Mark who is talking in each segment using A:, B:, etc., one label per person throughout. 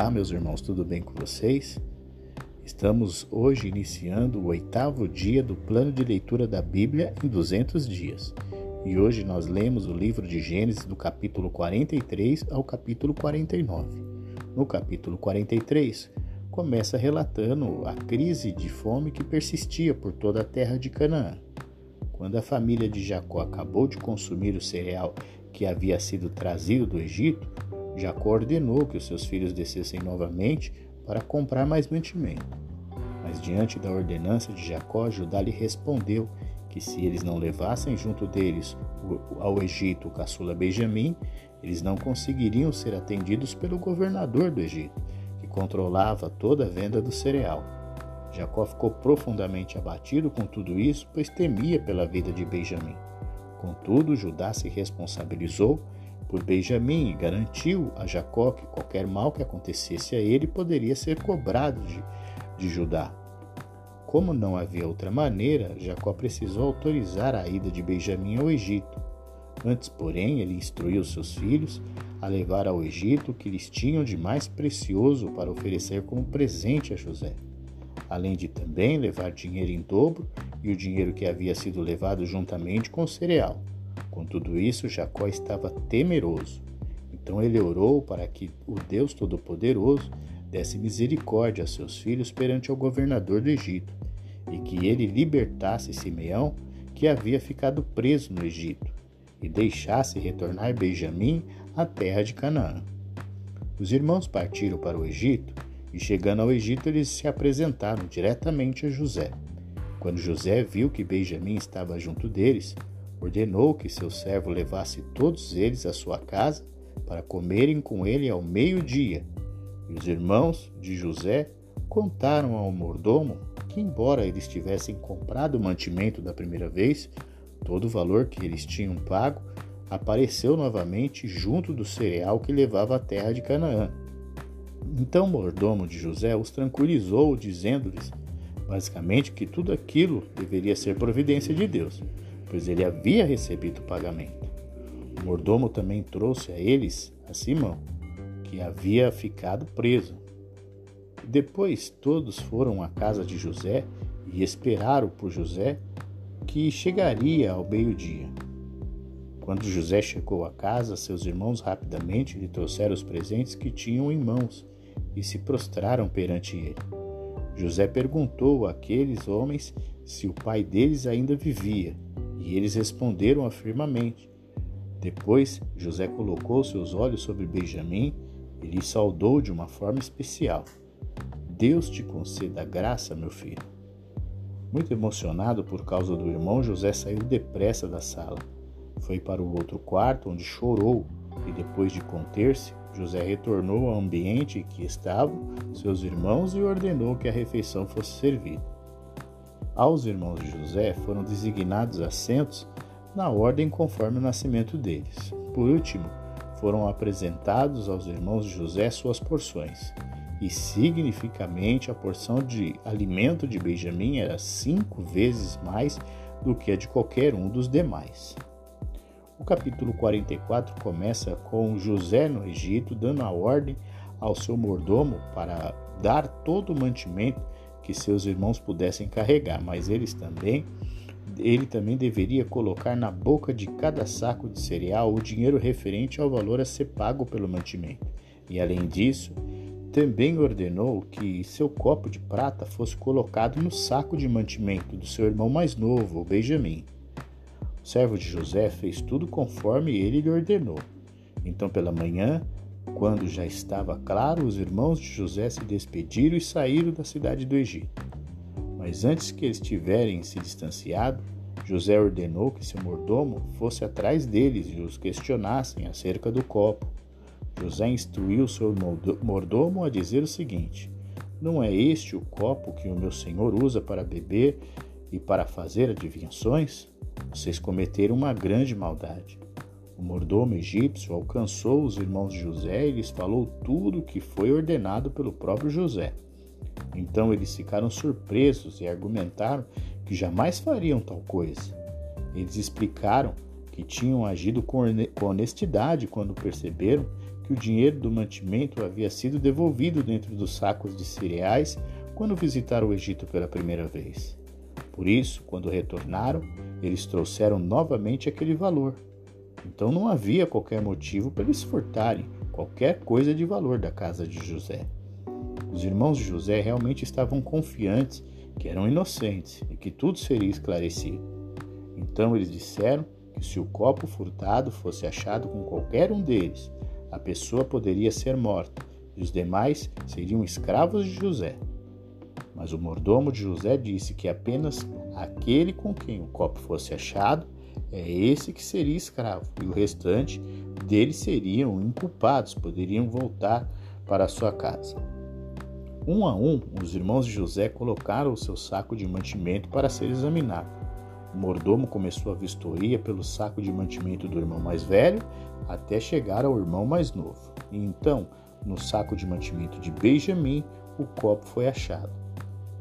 A: Olá, meus irmãos, tudo bem com vocês? Estamos hoje iniciando o oitavo dia do plano de leitura da Bíblia em 200 dias. E hoje nós lemos o livro de Gênesis do capítulo 43 ao capítulo 49. No capítulo 43, começa relatando a crise de fome que persistia por toda a terra de Canaã. Quando a família de Jacó acabou de consumir o cereal que havia sido trazido do Egito, Jacó ordenou que os seus filhos descessem novamente para comprar mais mantimento. Mas diante da ordenança de Jacó, Judá lhe respondeu que se eles não levassem junto deles ao Egito o caçula Benjamim, eles não conseguiriam ser atendidos pelo governador do Egito, que controlava toda a venda do cereal. Jacó ficou profundamente abatido com tudo isso, pois temia pela vida de Benjamim. Contudo, Judá se responsabilizou por Benjamim e garantiu a Jacó que qualquer mal que acontecesse a ele poderia ser cobrado de, de Judá. Como não havia outra maneira, Jacó precisou autorizar a ida de Benjamim ao Egito. Antes, porém, ele instruiu seus filhos a levar ao Egito o que lhes tinham de mais precioso para oferecer como presente a José, além de também levar dinheiro em dobro e o dinheiro que havia sido levado juntamente com o cereal. Com tudo isso, Jacó estava temeroso. Então ele orou para que o Deus Todo-Poderoso desse misericórdia a seus filhos perante o governador do Egito, e que ele libertasse Simeão, que havia ficado preso no Egito, e deixasse retornar Benjamim à terra de Canaã. Os irmãos partiram para o Egito, e chegando ao Egito, eles se apresentaram diretamente a José. Quando José viu que Benjamim estava junto deles, ordenou que seu servo levasse todos eles à sua casa para comerem com ele ao meio-dia. E os irmãos de José contaram ao mordomo que, embora eles tivessem comprado o mantimento da primeira vez, todo o valor que eles tinham pago apareceu novamente junto do cereal que levava à terra de Canaã. Então o mordomo de José os tranquilizou, dizendo-lhes basicamente que tudo aquilo deveria ser providência de Deus pois ele havia recebido o pagamento. O mordomo também trouxe a eles a Simão, que havia ficado preso. Depois todos foram à casa de José e esperaram por José, que chegaria ao meio-dia. Quando José chegou à casa, seus irmãos rapidamente lhe trouxeram os presentes que tinham em mãos e se prostraram perante ele. José perguntou àqueles homens se o pai deles ainda vivia e eles responderam afirmamente. Depois José colocou seus olhos sobre Benjamim e lhe saudou de uma forma especial. Deus te conceda graça, meu filho. Muito emocionado por causa do irmão, José saiu depressa da sala. Foi para o outro quarto, onde chorou, e depois de conter-se, José retornou ao ambiente em que estavam seus irmãos e ordenou que a refeição fosse servida. Aos irmãos de José foram designados assentos na ordem conforme o nascimento deles. Por último, foram apresentados aos irmãos de José suas porções, e significativamente a porção de alimento de Benjamim era cinco vezes mais do que a de qualquer um dos demais. O capítulo 44 começa com José no Egito dando a ordem ao seu mordomo para dar todo o mantimento que seus irmãos pudessem carregar, mas eles também ele também deveria colocar na boca de cada saco de cereal o dinheiro referente ao valor a ser pago pelo mantimento. E além disso, também ordenou que seu copo de prata fosse colocado no saco de mantimento do seu irmão mais novo, Benjamim. O servo de José fez tudo conforme ele lhe ordenou. Então, pela manhã, quando já estava claro, os irmãos de José se despediram e saíram da cidade do Egito. Mas antes que eles tiverem se distanciado, José ordenou que seu mordomo fosse atrás deles e os questionassem acerca do copo. José instruiu seu mordomo a dizer o seguinte: Não é este o copo que o meu senhor usa para beber e para fazer adivinhações? Vocês cometeram uma grande maldade. O mordomo egípcio alcançou os irmãos de José e lhes falou tudo o que foi ordenado pelo próprio José. Então eles ficaram surpresos e argumentaram que jamais fariam tal coisa. Eles explicaram que tinham agido com honestidade quando perceberam que o dinheiro do mantimento havia sido devolvido dentro dos sacos de cereais quando visitaram o Egito pela primeira vez. Por isso, quando retornaram, eles trouxeram novamente aquele valor. Então não havia qualquer motivo para eles furtarem qualquer coisa de valor da casa de José. Os irmãos de José realmente estavam confiantes que eram inocentes e que tudo seria esclarecido. Então eles disseram que se o copo furtado fosse achado com qualquer um deles, a pessoa poderia ser morta e os demais seriam escravos de José. Mas o mordomo de José disse que apenas aquele com quem o copo fosse achado é esse que seria escravo, e o restante deles seriam inculpados, poderiam voltar para sua casa. Um a um, os irmãos de José colocaram o seu saco de mantimento para ser examinado. O mordomo começou a vistoria pelo saco de mantimento do irmão mais velho até chegar ao irmão mais novo. E então, no saco de mantimento de Benjamim, o copo foi achado.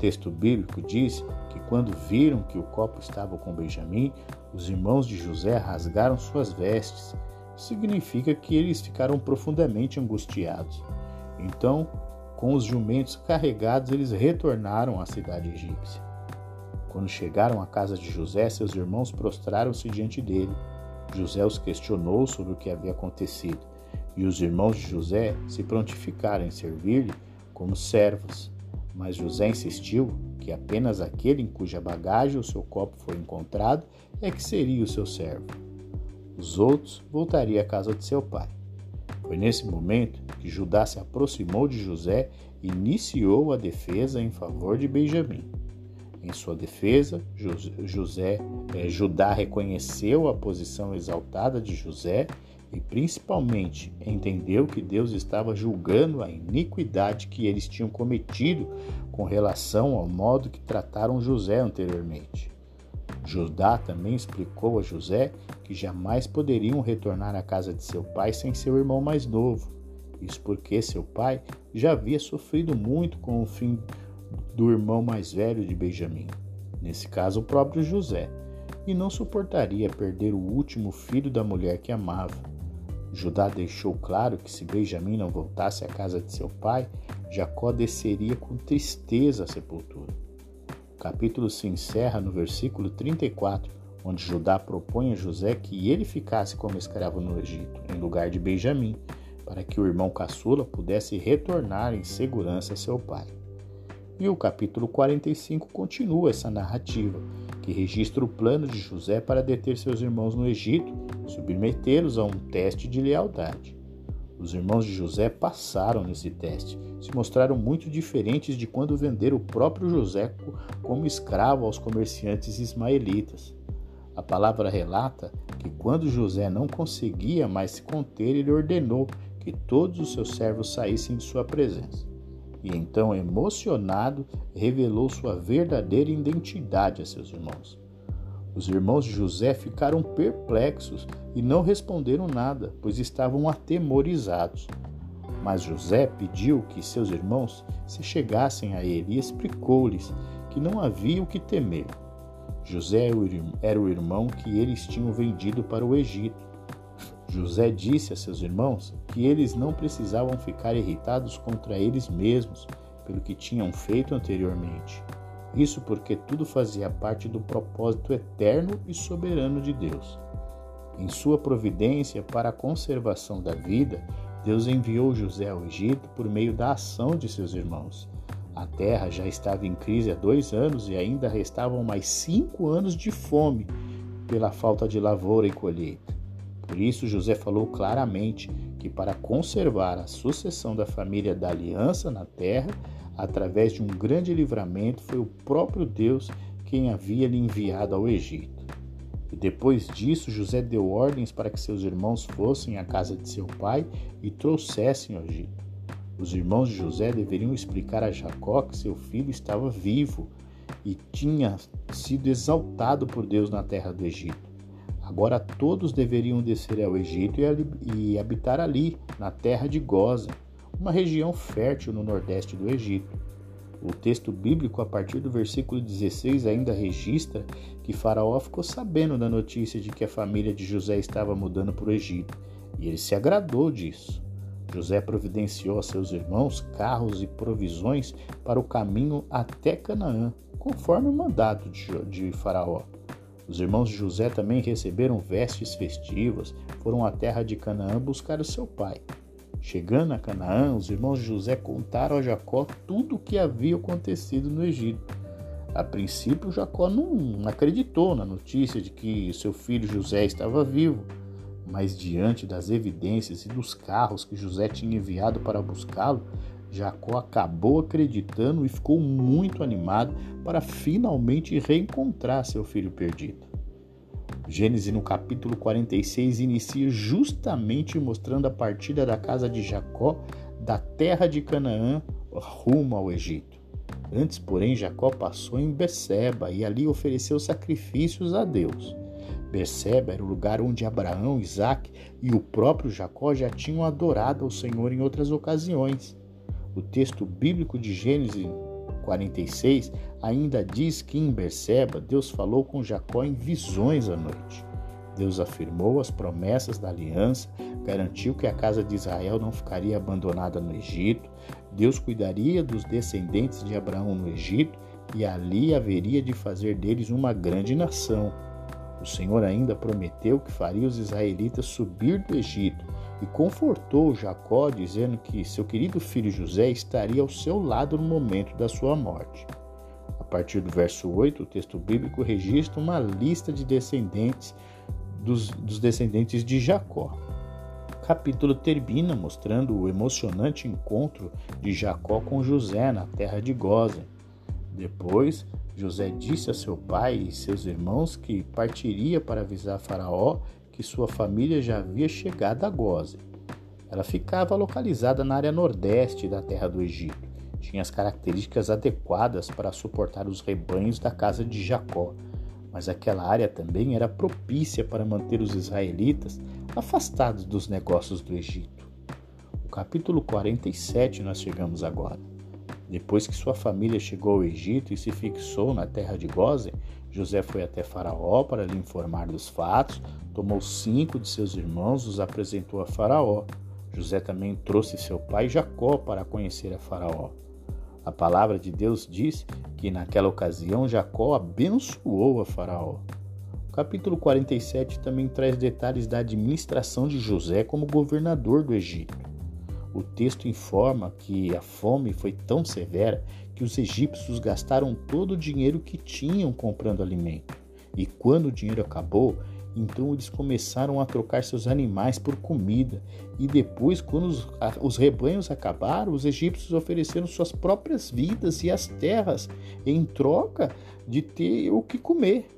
A: Texto bíblico diz que quando viram que o copo estava com Benjamim, os irmãos de José rasgaram suas vestes. Significa que eles ficaram profundamente angustiados. Então, com os jumentos carregados, eles retornaram à cidade egípcia. Quando chegaram à casa de José, seus irmãos prostraram-se diante dele. José os questionou sobre o que havia acontecido, e os irmãos de José se prontificaram em servir-lhe como servos. Mas José insistiu que apenas aquele em cuja bagagem o seu copo foi encontrado é que seria o seu servo. Os outros voltariam à casa de seu pai. Foi nesse momento que Judá se aproximou de José e iniciou a defesa em favor de Benjamim. Em sua defesa, José, eh, Judá reconheceu a posição exaltada de José e principalmente entendeu que Deus estava julgando a iniquidade que eles tinham cometido com relação ao modo que trataram José anteriormente. Judá também explicou a José que jamais poderiam retornar à casa de seu pai sem seu irmão mais novo. Isso porque seu pai já havia sofrido muito com o fim do irmão mais velho de Benjamim, nesse caso o próprio José, e não suportaria perder o último filho da mulher que amava. Judá deixou claro que se Benjamim não voltasse à casa de seu pai, Jacó desceria com tristeza à sepultura capítulo se encerra no versículo 34, onde Judá propõe a José que ele ficasse como escravo no Egito, em lugar de Benjamim, para que o irmão caçula pudesse retornar em segurança a seu pai. E o capítulo 45 continua essa narrativa, que registra o plano de José para deter seus irmãos no Egito, submetê-los a um teste de lealdade. Os irmãos de José passaram nesse teste, se mostraram muito diferentes de quando venderam o próprio José como escravo aos comerciantes ismaelitas. A palavra relata que quando José não conseguia mais se conter, ele ordenou que todos os seus servos saíssem de sua presença. E então, emocionado, revelou sua verdadeira identidade a seus irmãos. Os irmãos de José ficaram perplexos e não responderam nada, pois estavam atemorizados. Mas José pediu que seus irmãos se chegassem a ele e explicou-lhes que não havia o que temer. José era o irmão que eles tinham vendido para o Egito. José disse a seus irmãos que eles não precisavam ficar irritados contra eles mesmos pelo que tinham feito anteriormente isso porque tudo fazia parte do propósito eterno e soberano de Deus. Em sua providência para a conservação da vida, Deus enviou José ao Egito por meio da ação de seus irmãos. A terra já estava em crise há dois anos e ainda restavam mais cinco anos de fome pela falta de lavoura e colheita. Por isso, José falou claramente que, para conservar a sucessão da família da aliança na terra, através de um grande livramento, foi o próprio Deus quem havia lhe enviado ao Egito. E depois disso, José deu ordens para que seus irmãos fossem à casa de seu pai e trouxessem ao Egito. Os irmãos de José deveriam explicar a Jacó que seu filho estava vivo e tinha sido exaltado por Deus na terra do Egito. Agora todos deveriam descer ao Egito e habitar ali, na terra de Goza uma região fértil no nordeste do Egito. O texto bíblico, a partir do versículo 16, ainda registra que Faraó ficou sabendo da notícia de que a família de José estava mudando para o Egito e ele se agradou disso. José providenciou a seus irmãos carros e provisões para o caminho até Canaã, conforme o mandato de Faraó. Os irmãos de José também receberam vestes festivas, foram à terra de Canaã buscar o seu pai. Chegando a Canaã, os irmãos de José contaram a Jacó tudo o que havia acontecido no Egito. A princípio, Jacó não acreditou na notícia de que seu filho José estava vivo, mas diante das evidências e dos carros que José tinha enviado para buscá-lo, Jacó acabou acreditando e ficou muito animado para finalmente reencontrar seu filho perdido. Gênesis no capítulo 46 inicia justamente mostrando a partida da casa de Jacó da terra de Canaã rumo ao Egito. Antes, porém, Jacó passou em Beceba e ali ofereceu sacrifícios a Deus. Beceba era o lugar onde Abraão, Isaac e o próprio Jacó já tinham adorado ao Senhor em outras ocasiões. O texto bíblico de Gênesis 46 ainda diz que em Berseba Deus falou com Jacó em visões à noite. Deus afirmou as promessas da aliança, garantiu que a casa de Israel não ficaria abandonada no Egito, Deus cuidaria dos descendentes de Abraão no Egito e ali haveria de fazer deles uma grande nação. O Senhor ainda prometeu que faria os israelitas subir do Egito e confortou Jacó, dizendo que seu querido filho José estaria ao seu lado no momento da sua morte. A partir do verso 8, o texto bíblico registra uma lista de descendentes dos, dos descendentes de Jacó. O capítulo termina mostrando o emocionante encontro de Jacó com José na terra de Gozen. Depois, José disse a seu pai e seus irmãos que partiria para avisar Faraó que sua família já havia chegado a Goze. Ela ficava localizada na área nordeste da terra do Egito. Tinha as características adequadas para suportar os rebanhos da casa de Jacó, mas aquela área também era propícia para manter os israelitas afastados dos negócios do Egito. O capítulo 47 nós chegamos agora. Depois que sua família chegou ao Egito e se fixou na terra de Gozen, José foi até Faraó para lhe informar dos fatos, tomou cinco de seus irmãos, os apresentou a Faraó. José também trouxe seu pai Jacó para conhecer a Faraó. A palavra de Deus diz que naquela ocasião Jacó abençoou a Faraó. O capítulo 47 também traz detalhes da administração de José como governador do Egito. O texto informa que a fome foi tão severa que os egípcios gastaram todo o dinheiro que tinham comprando alimento. E quando o dinheiro acabou, então eles começaram a trocar seus animais por comida. E depois, quando os, os, rebanhos acabaram, os egípcios ofereceram suas próprias vidas e as terras em troca de ter o que comer.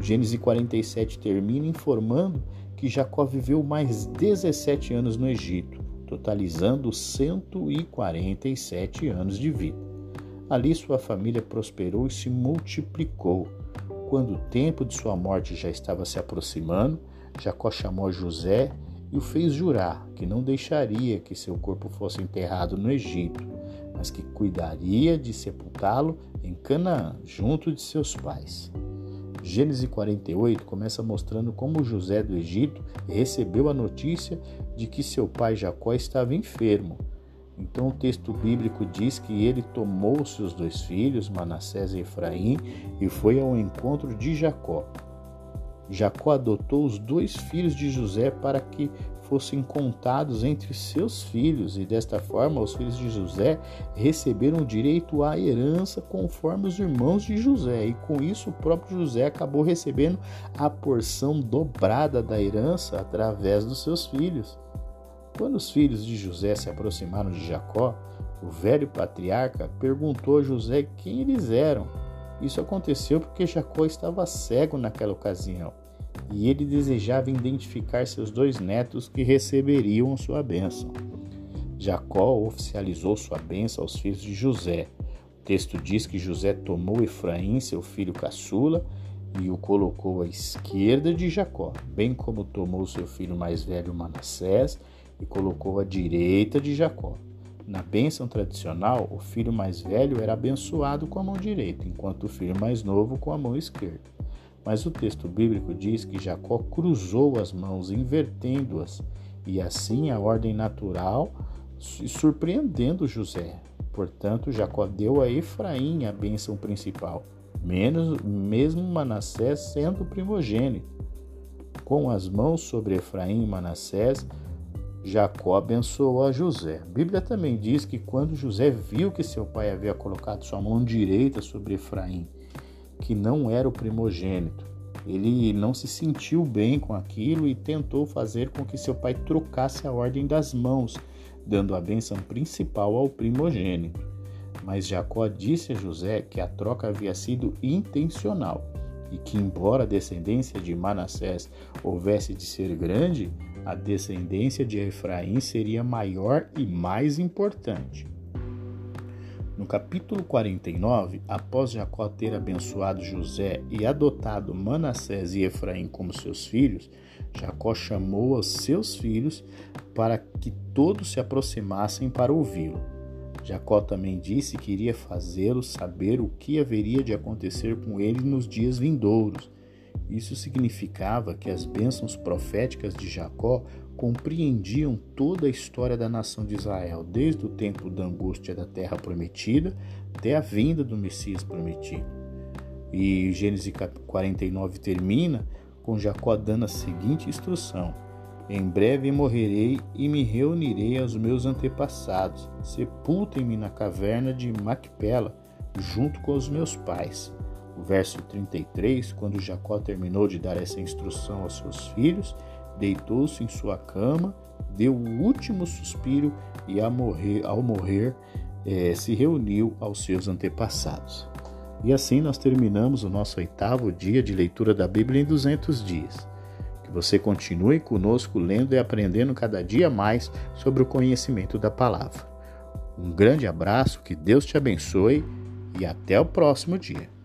A: Gênesis 47 termina informando que Jacó viveu mais 17 anos no Egito totalizando 147 anos de vida. Ali sua família prosperou e se multiplicou. Quando o tempo de sua morte já estava se aproximando, Jacó chamou José e o fez jurar que não deixaria que seu corpo fosse enterrado no Egito, mas que cuidaria de sepultá-lo em Canaã, junto de seus pais. Gênesis 48 começa mostrando como José do Egito recebeu a notícia de que seu pai Jacó estava enfermo. Então o texto bíblico diz que ele tomou seus dois filhos, Manassés e Efraim, e foi ao encontro de Jacó. Jacó adotou os dois filhos de José para que fossem contados entre seus filhos, e desta forma os filhos de José receberam direito à herança conforme os irmãos de José, e com isso o próprio José acabou recebendo a porção dobrada da herança através dos seus filhos. Quando os filhos de José se aproximaram de Jacó, o velho patriarca perguntou a José quem eles eram. Isso aconteceu porque Jacó estava cego naquela ocasião e ele desejava identificar seus dois netos que receberiam sua bênção. Jacó oficializou sua bênção aos filhos de José. O texto diz que José tomou Efraim, seu filho caçula, e o colocou à esquerda de Jacó, bem como tomou seu filho mais velho Manassés e colocou à direita de Jacó. Na bênção tradicional, o filho mais velho era abençoado com a mão direita, enquanto o filho mais novo com a mão esquerda. Mas o texto bíblico diz que Jacó cruzou as mãos, invertendo-as, e assim a ordem natural surpreendendo José. Portanto, Jacó deu a Efraim a bênção principal, menos, mesmo Manassés sendo primogênito. Com as mãos sobre Efraim e Manassés, Jacó abençoou a José. A Bíblia também diz que quando José viu que seu pai havia colocado sua mão direita sobre Efraim, que não era o primogênito, ele não se sentiu bem com aquilo e tentou fazer com que seu pai trocasse a ordem das mãos, dando a bênção principal ao primogênito. Mas Jacó disse a José que a troca havia sido intencional e que, embora a descendência de Manassés houvesse de ser grande, a descendência de Efraim seria maior e mais importante. No capítulo 49, após Jacó ter abençoado José e adotado Manassés e Efraim como seus filhos, Jacó chamou os seus filhos para que todos se aproximassem para ouvi-lo. Jacó também disse que iria fazê-los saber o que haveria de acontecer com ele nos dias vindouros isso significava que as bênçãos proféticas de Jacó compreendiam toda a história da nação de Israel, desde o tempo da angústia da terra prometida até a vinda do Messias prometido. E Gênesis 49 termina com Jacó dando a seguinte instrução: Em breve morrerei e me reunirei aos meus antepassados. Sepultem-me na caverna de Macpela, junto com os meus pais. O verso 33, quando Jacó terminou de dar essa instrução aos seus filhos, deitou-se em sua cama, deu o último suspiro e, ao morrer, ao morrer eh, se reuniu aos seus antepassados. E assim nós terminamos o nosso oitavo dia de leitura da Bíblia em 200 dias. Que você continue conosco lendo e aprendendo cada dia mais sobre o conhecimento da palavra. Um grande abraço, que Deus te abençoe e até o próximo dia.